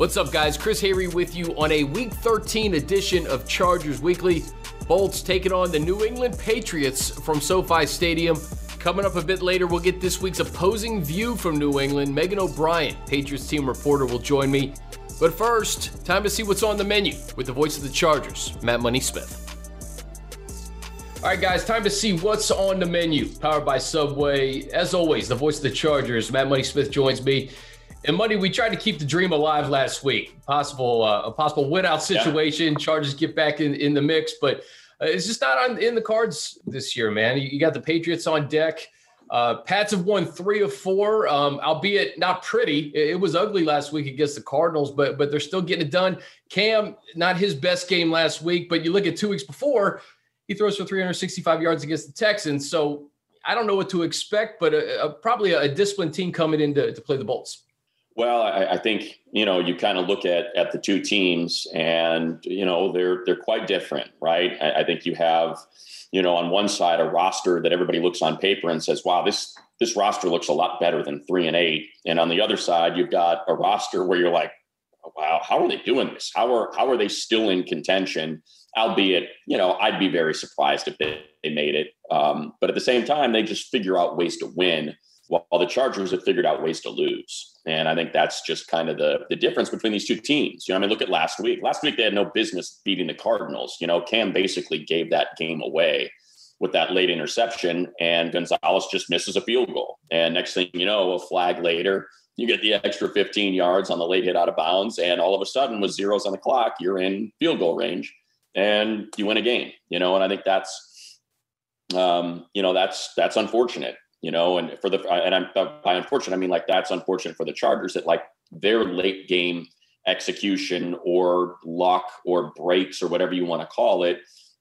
What's up, guys? Chris Hayre with you on a Week 13 edition of Chargers Weekly. Bolts taking on the New England Patriots from SoFi Stadium. Coming up a bit later, we'll get this week's opposing view from New England. Megan O'Brien, Patriots team reporter, will join me. But first, time to see what's on the menu with the voice of the Chargers, Matt Money Smith. All right, guys, time to see what's on the menu. Powered by Subway. As always, the voice of the Chargers, Matt Money Smith, joins me. And Money, we tried to keep the dream alive last week. Possible, uh, a possible win out situation. Yeah. Chargers get back in, in the mix, but uh, it's just not on in the cards this year, man. You, you got the Patriots on deck. Uh, Pats have won three of four, um, albeit not pretty. It, it, was ugly last week against the Cardinals, but but they're still getting it done. Cam, not his best game last week, but you look at two weeks before, he throws for 365 yards against the Texans. So I don't know what to expect, but a, a, probably a, disciplined team coming in to, to play the Bolts. Well, I, I, think you know you kind of look at at the two teams, and you know they're they're quite different, right? I, I, think you have, you know, on one side a roster that everybody looks on paper and says, "Wow, this this roster looks a lot better than three and eight. and on the other side, you've got a roster where you're like, "Wow, how are they doing this? How are how are they still in contention?" Albeit, you know, I'd be very surprised if they, they made it. Um, but at the same time, they just figure out ways to win while the Chargers have figured out ways to lose. And I think that's just kind of the, the difference between these two teams. You know, I mean, look at last week. Last week, they had no business beating the Cardinals. You know, Cam basically gave that game away with that late interception, and Gonzalez just misses a field goal. And next thing you know, a flag later, you get the extra 15 yards on the late hit out of bounds. And all of a sudden, with zeros on the clock, you're in field goal range and you win a game, you know, and I think that's, um, you know, that's, that's unfortunate you know, and for the and I'm by unfortunate, I mean like that's unfortunate for the Chargers that like their late game execution or luck or breaks or whatever you want to call it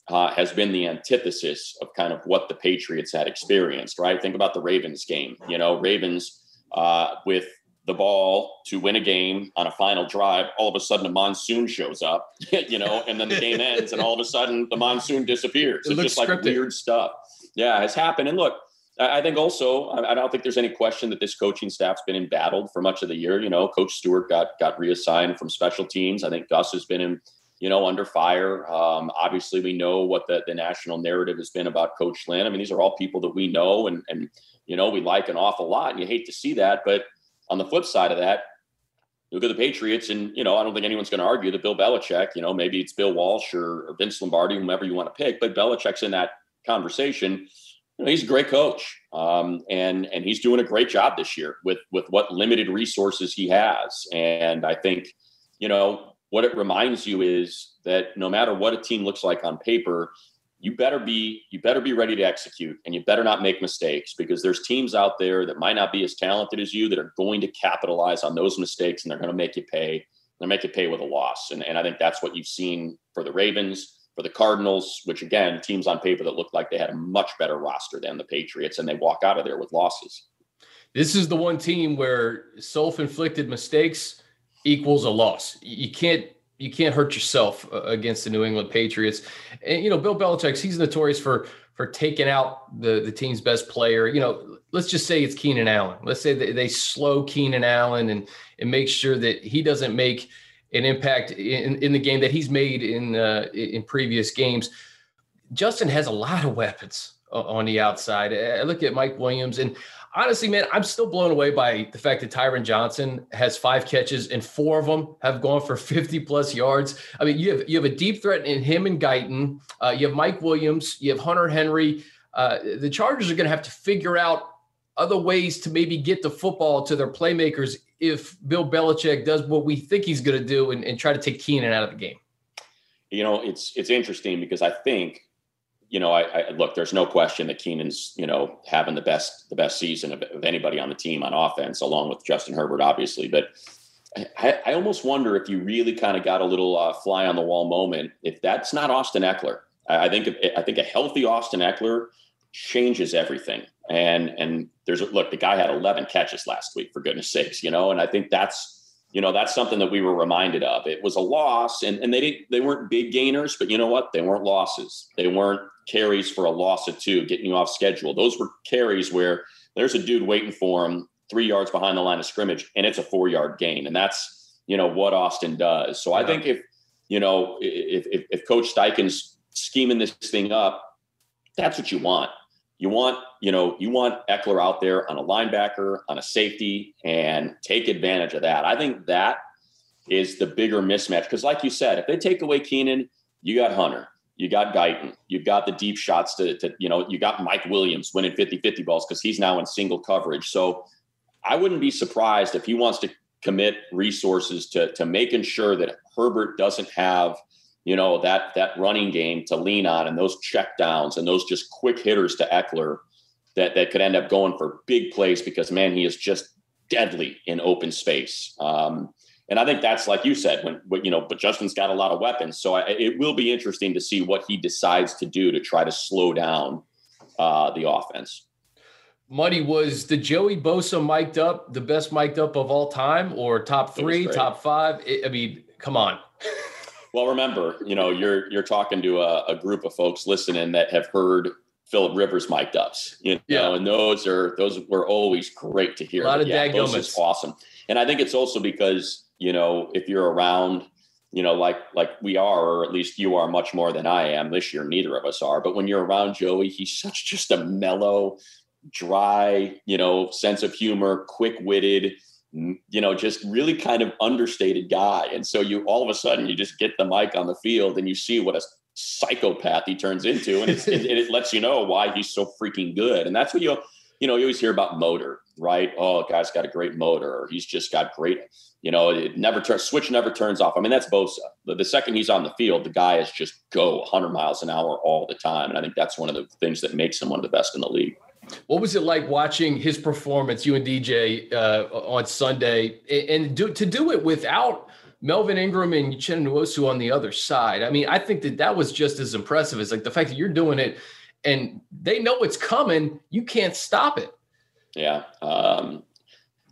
uh, has been the antithesis of kind of what the Patriots had experienced, right? Think about the Ravens game. You know, Ravens uh, with the ball to win a game on a final drive, all of a sudden a monsoon shows up, you know, and then the game ends, and all of a sudden the monsoon disappears. It it's just scripted. like weird stuff. Yeah, it's happened. And look, I think also, I don't think there's any question that this coaching staff's been embattled for much of the year. You know, Coach Stewart got got reassigned from special teams. I think Gus has been in, you know, under fire. Um, obviously, we know what the, the national narrative has been about Coach Lynn. I mean, these are all people that we know and and you know we like an awful lot, and you hate to see that. But on the flip side of that, look at the Patriots, and you know, I don't think anyone's going to argue that Bill Belichick, you know, maybe it's Bill Walsh or, or Vince Lombardi, whomever you want to pick, but Belichick's in that conversation you know, he's a great coach, um, and and he's doing a great job this year with with what limited resources he has. And I think, you know, what it reminds you is that no matter what a team looks like on paper, you better be you better be ready to execute, and you better not make mistakes because there's teams out there that might not be as talented as you that are going to capitalize on those mistakes, and they're going to make you pay. They make you pay with a loss, and and I think that's what you've seen for the Ravens for the Cardinals, which again, teams on paper that looked like they had a much better roster than the Patriots, and they walk out of there with losses. This is the one team where self-inflicted mistakes equals a loss. You can't you can't hurt yourself uh, against the New England Patriots. And you know, Bill Belichick, he's notorious for for taking out the the team's best player. You know, let's just say it's Keenan Allen. Let's say they, they slow Keenan Allen and and make sure that he doesn't make an impact in, in the game that he's made in uh, in previous games. Justin has a lot of weapons on the outside. I look at Mike Williams, and honestly, man, I'm still blown away by the fact that Tyron Johnson has five catches and four of them have gone for 50 plus yards. I mean, you have you have a deep threat in him and Guyton. Uh, you have Mike Williams. You have Hunter Henry. Uh, the Chargers are going to have to figure out other ways to maybe get the football to their playmakers if Bill Belichick does what we think he's going to do and, and try to take Keenan out of the game? You know, it's it's interesting because I think, you know, I, I look. There's no question that Keenan's, you know, having the best the best season of, of anybody on the team on offense, along with Justin Herbert, obviously. But I, I almost wonder if you really kind of got a little uh, fly on the wall moment if that's not Austin Ekeler, I, I think I think a healthy Austin Ekeler changes everything. And and there's look, the guy had 11 catches last week for goodness sakes, you know, and I think that's you know that's something that we were reminded of. It was a loss, and and they didn't they weren't big gainers, but you know what? They weren't losses. They weren't carries for a loss of two, getting you off schedule. Those were carries where there's a dude waiting for him three yards behind the line of scrimmage, and it's a four yard gain, and that's you know, what Austin does. So yeah. I think if, you know, if, if, if Coach Steichen's scheming this thing up, that's what you want. You want, you know, you want Ekeler out there on a linebacker, on a safety, and take advantage of that. I think that is the bigger mismatch. Because, like you said, if they take away Keenan, you got Hunter, you got Guyton, you've got the deep shots to, to you know, you got Mike Williams winning 50 50 balls because he's now in single coverage. So I wouldn't be surprised if he wants to commit resources to, to making sure that Herbert doesn't have you know that that running game to lean on and those check downs and those just quick hitters to Ekeler that that could end up going for big plays because man he is just deadly in open space um, and I think that's like you said when, you know but Justin's got a lot of weapons so I, it will be interesting to see what he decides to do to try to slow down uh, the offense. Muddy was the Joey Bosa mic'd up the best mic'd up of all time or top three, top five? I mean, come on. Well, remember, you know, you're you're talking to a, a group of folks listening that have heard Philip Rivers mic'd ups, you know, yeah. and those are those were always great to hear. A lot of yeah, those is awesome, and I think it's also because you know if you're around, you know, like like we are, or at least you are much more than I am this year. Neither of us are, but when you're around Joey, he's such just a mellow, dry, you know, sense of humor, quick witted Mm-hmm. you know, just really kind of understated guy. And so you all of a sudden you just get the mic on the field and you see what a psychopath he turns into, and, it, it lets you know why he's so freaking good. And that's what you you know you always hear about motor, right? Oh, guy's got a great motor, or he's just got great. You know, it never turns switch never turns off. I mean, that's Bosa. The, the second he's on the field, the guy is just go 100 miles an hour all the time, and I think that's one of the things that makes him one of the best in the league. What was it like watching his performance, you and DJ, uh, on Sunday, and do, to do it without Melvin Ingram and Uchenna Nwosu on the other side? I mean, I think that that was just as impressive as like the fact that you're doing it, and they know it's coming. You can't stop it. Yeah. Um,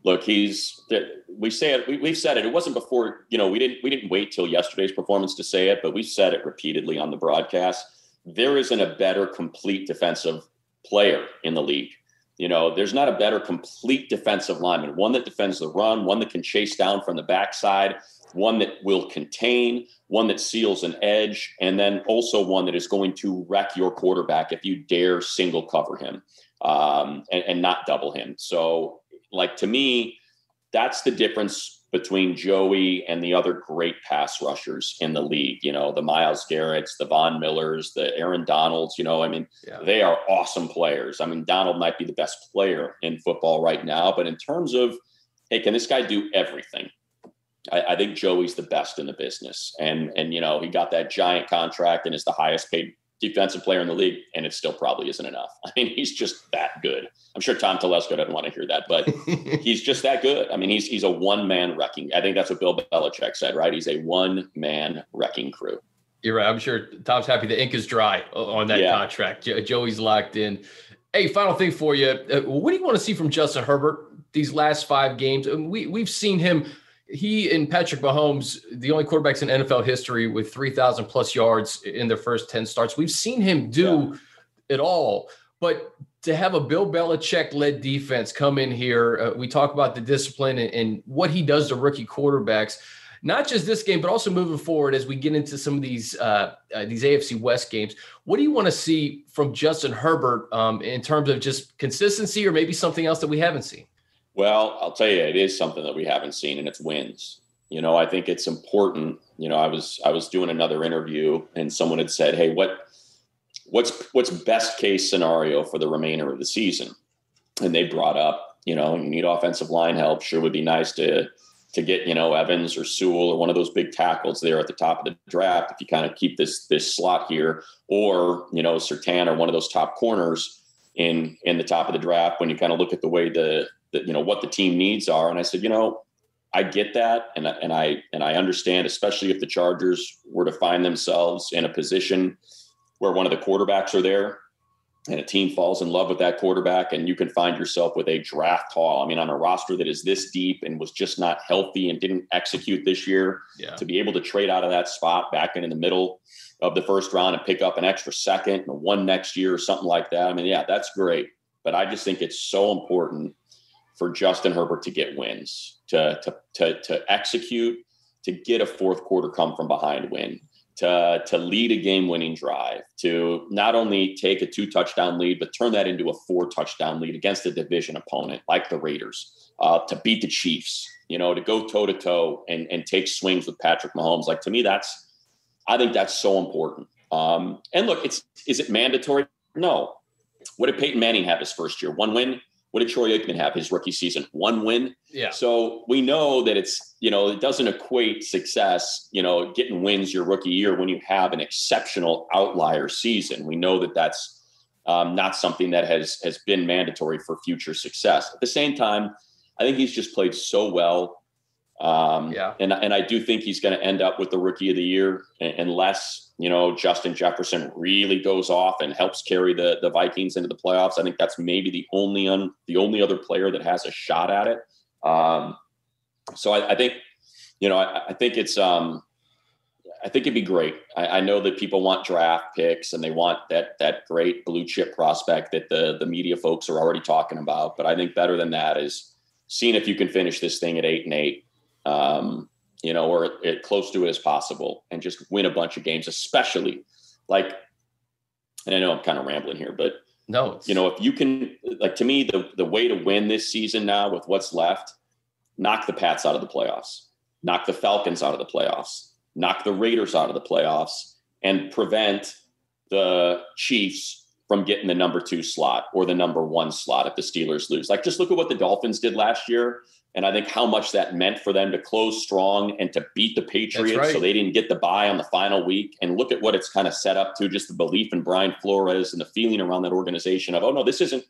look, he's. We say it. We, we've said it. It wasn't before. You know, we didn't. We didn't wait till yesterday's performance to say it, but we said it repeatedly on the broadcast. There isn't a better complete defensive player in the league. You know, there's not a better complete defensive lineman, one that defends the run, one that can chase down from the backside, one that will contain, one that seals an edge, and then also one that is going to wreck your quarterback if you dare single cover him um, and, and not double him. So, like to me, that's the difference between Joey and the other great pass rushers in the league. You know, the Myles Garrett's, the Von Millers, the Aaron Donalds. You know, I mean, yeah. they are awesome players. I mean, Donald might be the best player in football right now, but in terms of, hey, can this guy do everything? I, I think Joey's the best in the business, and and you know he got that giant contract and is the highest paid defensive player in the league, and it still probably isn't enough. I mean, he's just that good. I'm sure Tom Telesco doesn't want to hear that, but he's just that good. I mean, he's he's a one man wrecking. I think that's what Bill Belichick said, right? He's a one man wrecking crew. You're right. I'm sure Tom's happy. The ink is dry on that yeah. contract. Joey's locked in. Hey, final thing for you. Uh, what do you want to see from Justin Herbert these last five games? We we've seen him he and Patrick Mahomes, the only quarterbacks in NFL history with 3,000 plus yards in their first 10 starts. We've seen him do yeah. it all. But to have a Bill Belichick led defense come in here, uh, we talk about the discipline and, and, what he does to rookie quarterbacks. Not just this game, but also moving forward as we get into some of these uh, uh, these AFC West games. What do you want to see from Justin Herbert um, in terms of just consistency, or maybe something else that we haven't seen? Well, I'll tell you, it is something that we haven't seen, and it's wins. You know, I think it's important. You know, I was I was doing another interview, and someone had said, "Hey, what what's what's best case scenario for the remainder of the season?" And they brought up, you know, you need offensive line help. Sure, would be nice to to get you know Evans or Sewell or one of those big tackles there at the top of the draft if you kind of keep this this slot here, or you know Surtain or one of those top corners in in the top of the draft when you kind of look at the way the you know what the team needs are. And i said you know i get that. And, and i and i understand especially if the chargers were to find themselves in a position where one of the quarterbacks are there and a team falls in love with that quarterback and you can find yourself with a draft haul. I mean on a roster that is this deep and was just not healthy and didn't execute this year yeah. to be able to trade out of that spot back in, in the middle of the first round and pick up an extra second and one next year or something like that. I mean yeah that's great. But i just think it's so important for Justin Herbert to get wins, to to to, to execute, to get a fourth quarter come from behind win, to, to lead a game winning drive, to not only take a two touchdown lead, but turn that into a four touchdown lead against a division opponent like the Raiders, uh, to beat the Chiefs, you know, to go toe to toe and and take swings with Patrick Mahomes. Like to me, that's I think that's so important. Um, and look, it's is it mandatory? No. What did Peyton Manning have his first year? One win. What did Troy Aikman have his rookie season? One win. Yeah. So we know that it's you know it doesn't equate success. You know, getting wins your rookie year when you have an exceptional outlier season. We know that that's um, not something that has has been mandatory for future success. At the same time, I think he's just played so well. Um, yeah. And, and I do think he's going to end up with the rookie of the year unless, you know, Justin Jefferson really goes off and helps carry the, the Vikings into the playoffs. I think that's maybe the only, un, the only other player that has a shot at it. Um, so I, I, think, you know, I, I think it's, um, I think it'd be great. I, I, know that people want draft picks and they want that that great blue chip prospect that the the media folks are already talking about. But I think better than that is seeing if you can finish this thing at eight and eight, um, you know, or it, close to it as possible, and just win a bunch of games, especially like. And I know I'm kind of rambling here, but no, you know, if you can, like to me, the the way to win this season now with what's left, knock the Pats out of the playoffs, knock the Falcons out of the playoffs, knock the Raiders out of the playoffs, and prevent the Chiefs from getting the number two slot or the number one slot if the Steelers lose. Like, just look at what the Dolphins did last year. And I think how much that meant for them to close strong and to beat the Patriots right. so they didn't get the bye on the final week. And look at what it's kind of set up to just the belief in Brian Flores and the feeling around that organization of, oh, no, this isn't.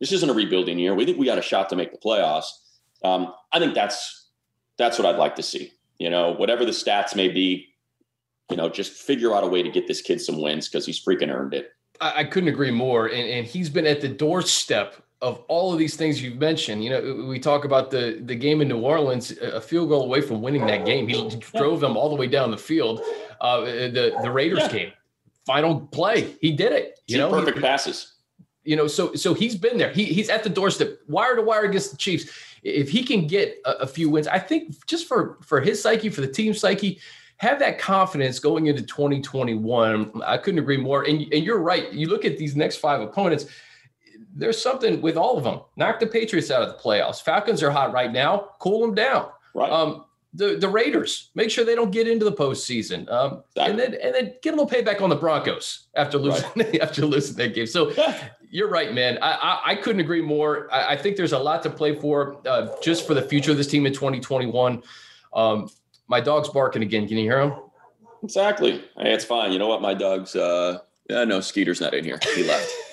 This isn't a rebuilding year. We think we got a shot to make the playoffs. Um, I think that's that's what I'd like to see. You know, whatever the stats may be, you know, just figure out a way to get this kid some wins because he's freaking earned it. I, I couldn't agree more. And, and he's been at the doorstep of all of these things you've mentioned. You know, we talk about the the game in New Orleans, a field goal away from winning that game. He drove them all the way down the field. Uh, the the Raiders yeah. game, final play, he did it. You know, perfect he, passes. You know, so so he's been there. He he's at the doorstep, wire to wire against the Chiefs. If he can get a, a few wins, I think just for for his psyche, for the team psyche, have that confidence going into 2021. I couldn't agree more. And, and you're right. You look at these next five opponents, there's something with all of them. Knock the Patriots out of the playoffs. Falcons are hot right now. Cool them down. Right. Um, the the Raiders, make sure they don't get into the postseason, um, exactly. and then and then get a little payback on the Broncos after losing right. after losing that game. So you're right, man. I, I, I couldn't agree more. I, I, think there's a lot to play for, uh, just for the future of this team in 2021. Um, my dog's barking again. Can you hear him? Exactly. Hey, it's fine. You know what? My dog's uh yeah, no, Skeeter's not in here. He left.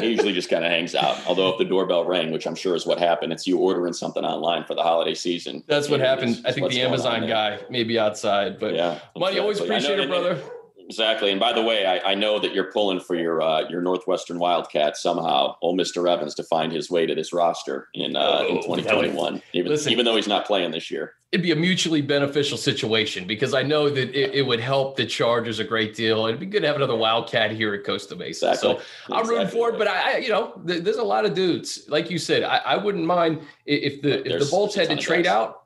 he usually just kind of hangs out. Although if the doorbell rang, which I'm sure is what happened, it's you ordering something online for the holiday season. That's what happened. I think the Amazon guy may be outside, but yeah, money always appreciate it, brother. Exactly. And by the way, I, I know that you're pulling for your uh, your Northwestern Wildcats somehow, old Mr. Evans, to find his way to this roster in uh, oh, in 2021, even, listen, even though he's not playing this year. It'd be a mutually beneficial situation because I know that it, it, would help the Chargers a great deal. It'd be good to have another Wildcat here at Costa Mesa. Exactly. So I'm exactly. rooting for it, but I, I you know, th- there's a lot of dudes. Like you said, I, I wouldn't mind if the if there's, the Bolts had to trade guys. out.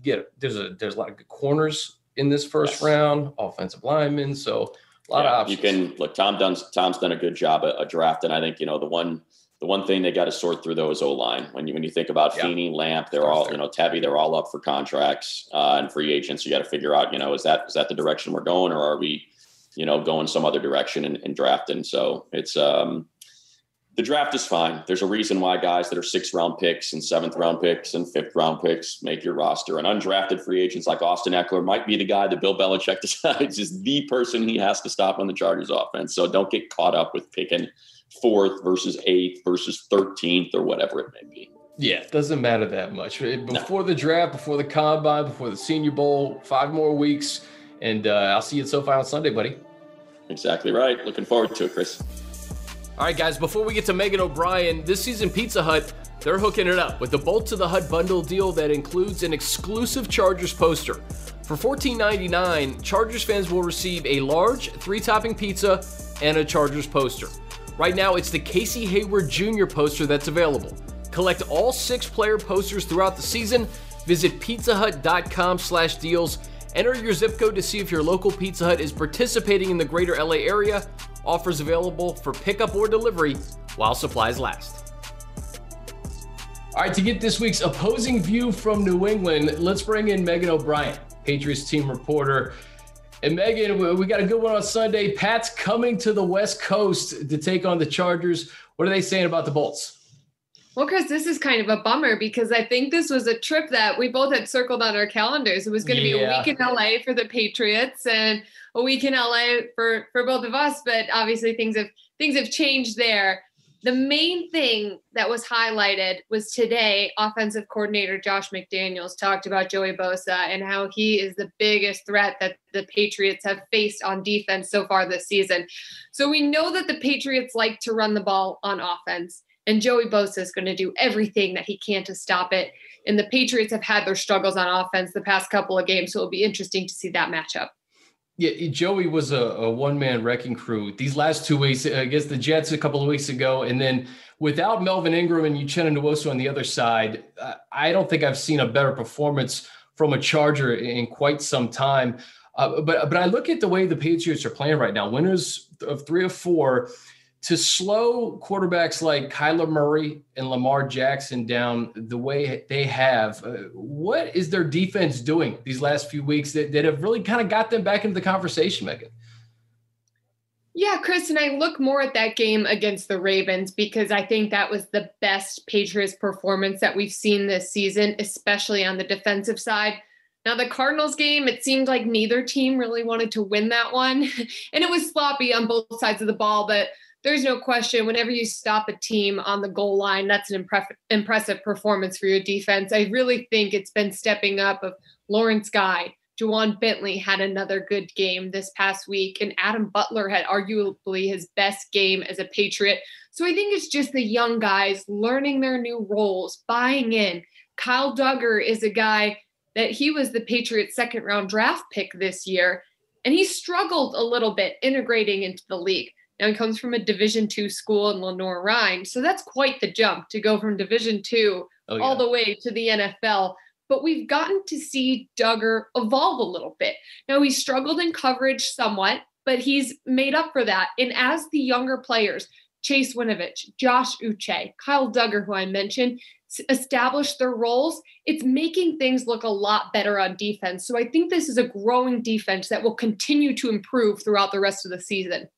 Get it. There's a there's a lot of good corners in this first yes. round, offensive linemen. So a lot yeah, of options. You can look. Tom done. Tom's done a good job at, a draft, and I think you know the one. The one thing they got to sort through though is O line. When you when you think about yeah. Feeney, Lamp, they're all you know Tevi, they're all up for contracts uh, and free agents. You got to figure out you know is that is that the direction we're going, or are we you know going some other direction and, and drafting? So it's um the draft is fine. There's a reason why guys that are sixth round picks and seventh round picks and fifth round picks make your roster. And undrafted free agents like Austin Ekeler might be the guy that Bill Belichick decides is the person he has to stop on the Chargers offense. So don't get caught up with picking fourth versus eighth versus 13th or whatever it may be. Yeah, it doesn't matter that much. Before no. the draft, before the combine, before the Senior Bowl, five more weeks. And uh, I'll see you at SoFi on Sunday, buddy. Exactly right. Looking forward to it, Chris. All right, guys, before we get to Megan O'Brien, this season Pizza Hut, they're hooking it up with the Bolt to the Hut bundle deal that includes an exclusive Chargers poster. For $14.99, Chargers fans will receive a large three topping pizza and a Chargers poster. Right now, it's the Casey Hayward Jr. poster that's available. Collect all six player posters throughout the season. Visit pizzahut.com slash deals Enter your zip code to see if your local Pizza Hut is participating in the greater LA area. Offers available for pickup or delivery while supplies last. All right, to get this week's opposing view from New England, let's bring in Megan O'Brien, Patriots team reporter. And Megan, we got a good one on Sunday. Pat's coming to the West Coast to take on the Chargers. What are they saying about the Bolts? Well, Chris, this is kind of a bummer because I think this was a trip that we both had circled on our calendars. It was going to yeah. be a week in LA for the Patriots and a week in LA for for both of us. But obviously, things have things have changed there. The main thing that was highlighted was today. Offensive coordinator Josh McDaniels talked about Joey Bosa and how he is the biggest threat that the Patriots have faced on defense so far this season. So we know that the Patriots like to run the ball on offense. And Joey Bosa is going to do everything that he can to stop it. And the Patriots have had their struggles on offense the past couple of games, so it'll be interesting to see that matchup. Yeah, Joey was a, a one man wrecking crew these last two weeks against the Jets a couple of weeks ago. And then without Melvin Ingram and Uchenna Nwosu on the other side, I don't think I've seen a better performance from a Charger in quite some time. Uh, but but I look at the way the Patriots are playing right now, winners of three or four to slow quarterbacks like Kyler Murray and Lamar Jackson down the way they have, uh, what is their defense doing these last few weeks that, that have really kind of got them back into the conversation, Megan? Yeah, Chris, and I look more at that game against the Ravens because I think that was the best Patriots performance that we've seen this season, especially on the defensive side. Now, the Cardinals game, it seemed like neither team really wanted to win that one. and it was sloppy on both sides of the ball, but there's no question whenever you stop a team on the goal line, that's an impre- impressive performance for your defense. I really think it's been stepping up of Lawrence Guy. Ja'Whaun Bentley had another good game this past week, and Adam Butler had arguably his best game as a Patriot. So I think it's just the young guys learning their new roles, buying in. Kyle Dugger is a guy that he was the Patriots' second round draft pick this year, and he struggled a little bit integrating into the league. Now he comes from a Division two school in Lenoir-Rhyne, so that's quite the jump to go from Division two oh, yeah. all the way to the NFL. But we've gotten to see Dugger evolve a little bit. Now he struggled in coverage somewhat, but he's made up for that. And as the younger players, Chase Winovich, Josh Uche, Kyle Dugger, who I mentioned, establish their roles, it's making things look a lot better on defense. So I think this is a growing defense that will continue to improve throughout the rest of the season.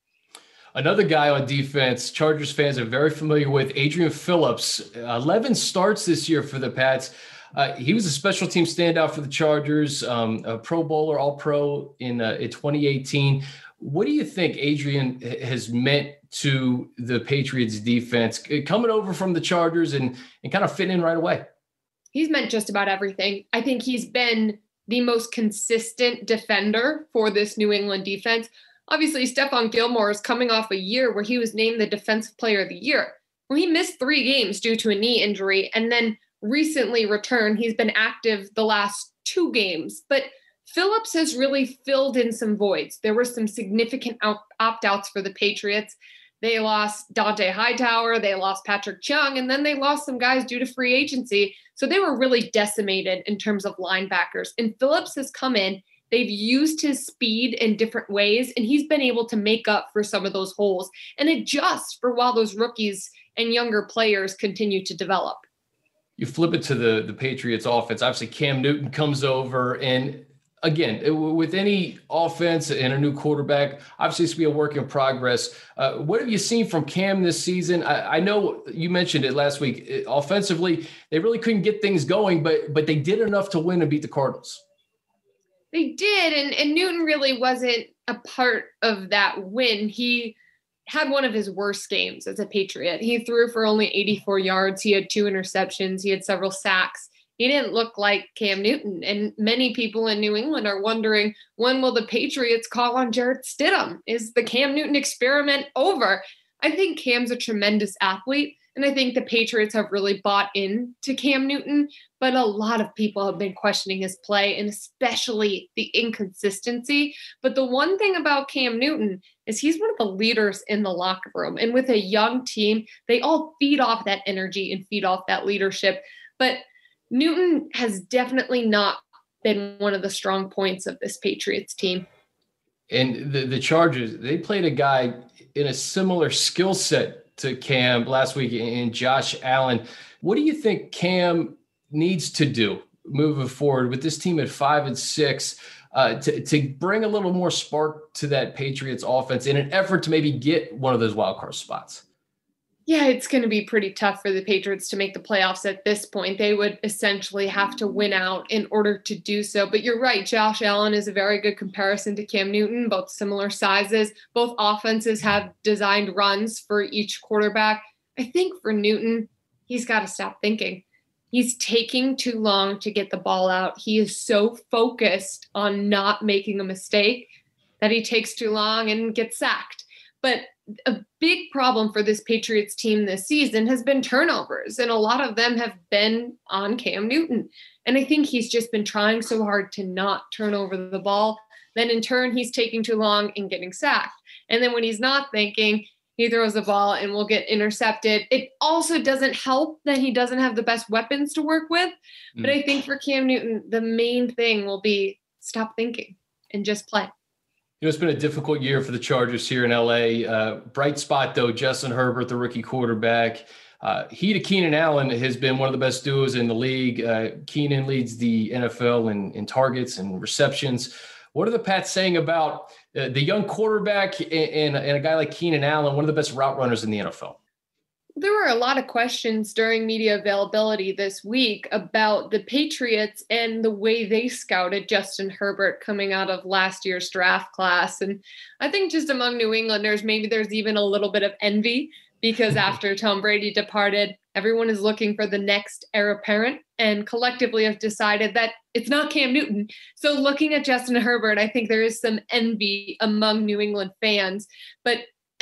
Another guy on defense, Chargers fans are very familiar with, Adrian Phillips. 11 starts this year for the Pats. Uh, he was a special team standout for the Chargers, um, a Pro Bowler, All Pro in, uh, in 2018. What do you think Adrian has meant to the Patriots defense coming over from the Chargers and, and kind of fitting in right away? He's meant just about everything. I think he's been the most consistent defender for this New England defense obviously Stephon Gilmore is coming off a year where he was named the defensive player of the year. Well, he missed three games due to a knee injury and then recently returned. He's been active the last two games, but Phillips has really filled in some voids. There were some significant opt outs for the Patriots. They lost Dont'a Hightower, they lost Patrick Chung, and then they lost some guys due to free agency. So they were really decimated in terms of linebackers. And Phillips has come in They've used his speed in different ways, and he's been able to make up for some of those holes and adjust for while those rookies and younger players continue to develop. You flip it to the the Patriots offense. Obviously, Cam Newton comes over, and again, with any offense and a new quarterback, obviously it's be a work in progress. Uh, what have you seen from Cam this season? I, I, know you mentioned it last week. Offensively, they really couldn't get things going, but but they did enough to win and beat the Cardinals. They did, and, and Newton really wasn't a part of that win. He had one of his worst games as a Patriot. He threw for only 84 yards. He had two interceptions. He had several sacks. He didn't look like Cam Newton. And many people in New England are wondering when will the Patriots call on Jarrett Stidham? Is the Cam Newton experiment over? I think Cam's a tremendous athlete. And I think the Patriots have really bought into Cam Newton, but a lot of people have been questioning his play and especially the inconsistency. But the one thing about Cam Newton is he's one of the leaders in the locker room. And with a young team, they all feed off that energy and feed off that leadership. But Newton has definitely not been one of the strong points of this Patriots team. And the, the Chargers, they played a guy in a similar skill set to Cam last week and Josh Allen. What do you think Cam needs to do moving forward with this team at five and six uh, to, to bring a little more spark to that Patriots offense in an effort to maybe get one of those wild card spots? Yeah, it's going to be pretty tough for the Patriots to make the playoffs at this point. They would essentially have to win out in order to do so. But you're right, Josh Allen is a very good comparison to Cam Newton, both similar sizes. Both offenses have designed runs for each quarterback. I think for Newton, he's got to stop thinking. He's taking too long to get the ball out. He is so focused on not making a mistake that he takes too long and gets sacked. But a big problem for this Patriots team this season has been turnovers, and a lot of them have been on Cam Newton. And I think he's just been trying so hard to not turn over the ball. Then in turn, he's taking too long and getting sacked. And then when he's not thinking, he throws the ball and will get intercepted. It also doesn't help that he doesn't have the best weapons to work with. But mm. I think for Cam Newton, the main thing will be stop thinking and just play. Know, it's been a difficult year for the Chargers here in LA. Uh, bright spot, though, Justin Herbert, the rookie quarterback. Uh, he to Keenan Allen has been one of the best duos in the league. Uh, Keenan leads the NFL in, in targets and receptions. What are the Pats saying about uh, the young quarterback and, and, a guy like Keenan Allen, one of the best route runners in the NFL? There were a lot of questions during media availability this week about the Patriots and the way they scouted Justin Herbert coming out of last year's draft class. And I think just among New Englanders, maybe there's even a little bit of envy because after Tom Brady departed, everyone is looking for the next heir apparent and collectively have decided that it's not Cam Newton. So looking at Justin Herbert, I think there is some envy among New England fans, but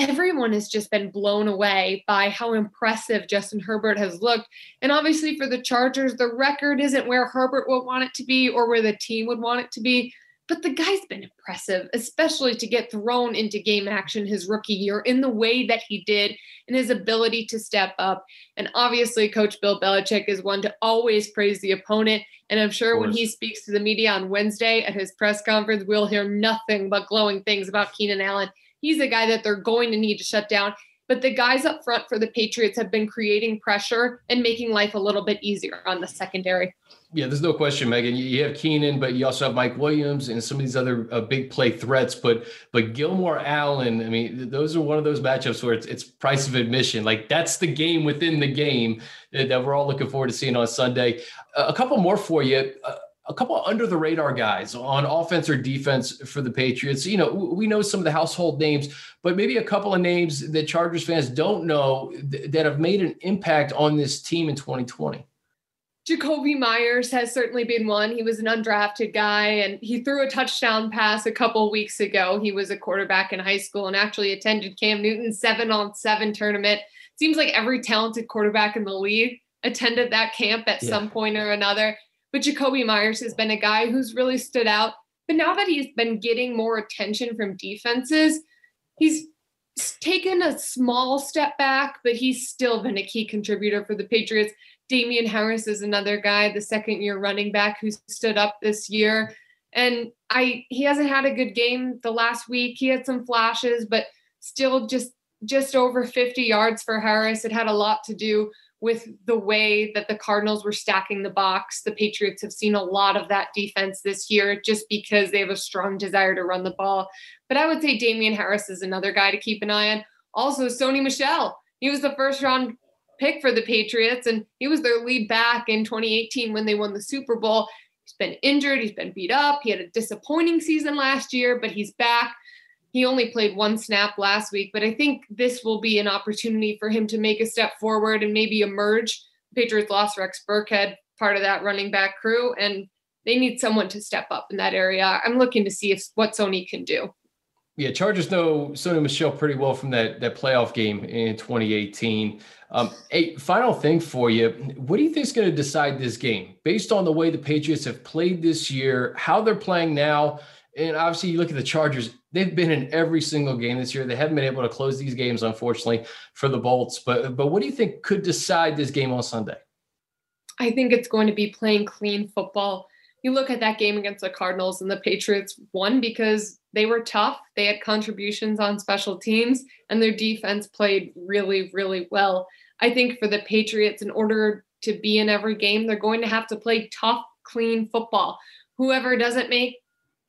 everyone has just been blown away by how impressive Justin Herbert has looked. And obviously for the Chargers, the record isn't where Herbert would want it to be or where the team would want it to be. But the guy's been impressive, especially to get thrown into game action his rookie year in the way that he did and his ability to step up. And obviously, Coach Bill Belichick is one to always praise the opponent. And I'm sure when he speaks to the media on Wednesday at his press conference, we'll hear nothing but glowing things about Keenan Allen. He's a guy that they're going to need to shut down. But the guys up front for the Patriots have been creating pressure and making life a little bit easier on the secondary. Yeah, there's no question, Megan. You have Keenan, but you also have Mike Williams and some of these other uh, big play threats. But but Gilmore Allen, I mean, those are one of those matchups where it's it's price of admission. Like that's the game within the game that, that we're all looking forward to seeing on Sunday. Uh, a couple more for you. Uh, a couple under the radar guys on offense or defense for the Patriots. You know, we know some of the household names, but maybe a couple of names that Chargers fans don't know th- that have made an impact on this team in 2020. Jakobi Myers has certainly been one. He was an undrafted guy and he threw a touchdown pass a couple weeks ago. He was a quarterback in high school and actually attended Cam Newton's seven on seven tournament. Seems like every talented quarterback in the league attended that camp at yeah. some point or another. But Jakobi Myers has been a guy who's really stood out. But now that he's been getting more attention from defenses, he's taken a small step back, but he's still been a key contributor for the Patriots. Damien Harris is another guy, the second year running back who stood up this year. And I he hasn't had a good game the last week. He had some flashes, but still just just over 50 yards for Harris. It had a lot to do with the way that the Cardinals were stacking the box. The Patriots have seen a lot of that defense this year just because they have a strong desire to run the ball. But I would say Damien Harris is another guy to keep an eye on. Also, Sony Michel. He was the first round pick for the Patriots, and he was their lead back in 2018 when they won the Super Bowl. He's been injured, he's been beat up. He had a disappointing season last year, but he's back. He only played one snap last week, but I think this will be an opportunity for him to make a step forward and maybe emerge. Patriots lost Rex Burkhead, part of that running back crew, and they need someone to step up in that area. I'm looking to see if what Sony can do. Yeah, Chargers know Sony Michel pretty well from that that playoff game in 2018. Um, a final thing for you: What do you think is going to decide this game, based on the way the Patriots have played this year, how they're playing now, and obviously you look at the Chargers; they've been in every single game this year. They haven't been able to close these games, unfortunately, for the Bolts. But but what do you think could decide this game on Sunday? I think it's going to be playing clean football you look at that game against the Cardinals and the Patriots won because they were tough. They had contributions on special teams and their defense played really, really well. I think for the Patriots, in order to be in every game, they're going to have to play tough, clean football. Whoever doesn't make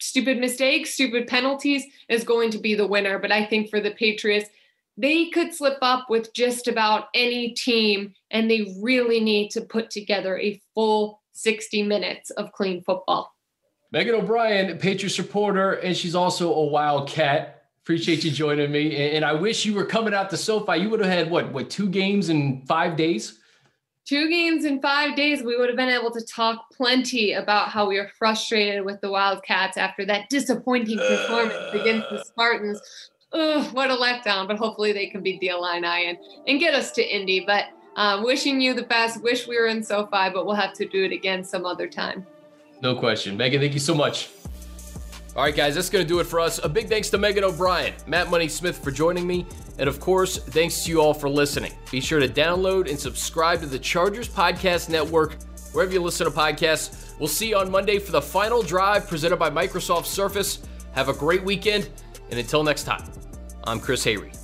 stupid mistakes, stupid penalties is going to be the winner. But I think for the Patriots, they could slip up with just about any team, and they really need to put together a full 60 minutes of clean football. Megan O'Brien, Patriots reporter, and she's also a Wildcat. Appreciate you joining me. And I wish you were coming out to SoFi. You would have had what, what, two games in five days? Two games in five days. We would have been able to talk plenty about how we were frustrated with the Wildcats after that disappointing performance uh, against the Spartans. Ugh, what a letdown. But hopefully they can beat the Illini and, and get us to Indy. But um, wishing you the best. Wish we were in SoFi, but we'll have to do it again some other time. No question. Megan, thank you so much. All right, guys, that's going to do it for us. A big thanks to Megan O'Brien, Matt Money Smith for joining me. And of course, thanks to you all for listening. Be sure to download and subscribe to the Chargers Podcast Network wherever you listen to podcasts. We'll see you on Monday for the final drive presented by Microsoft Surface. Have a great weekend. And until next time, I'm Chris Hayre.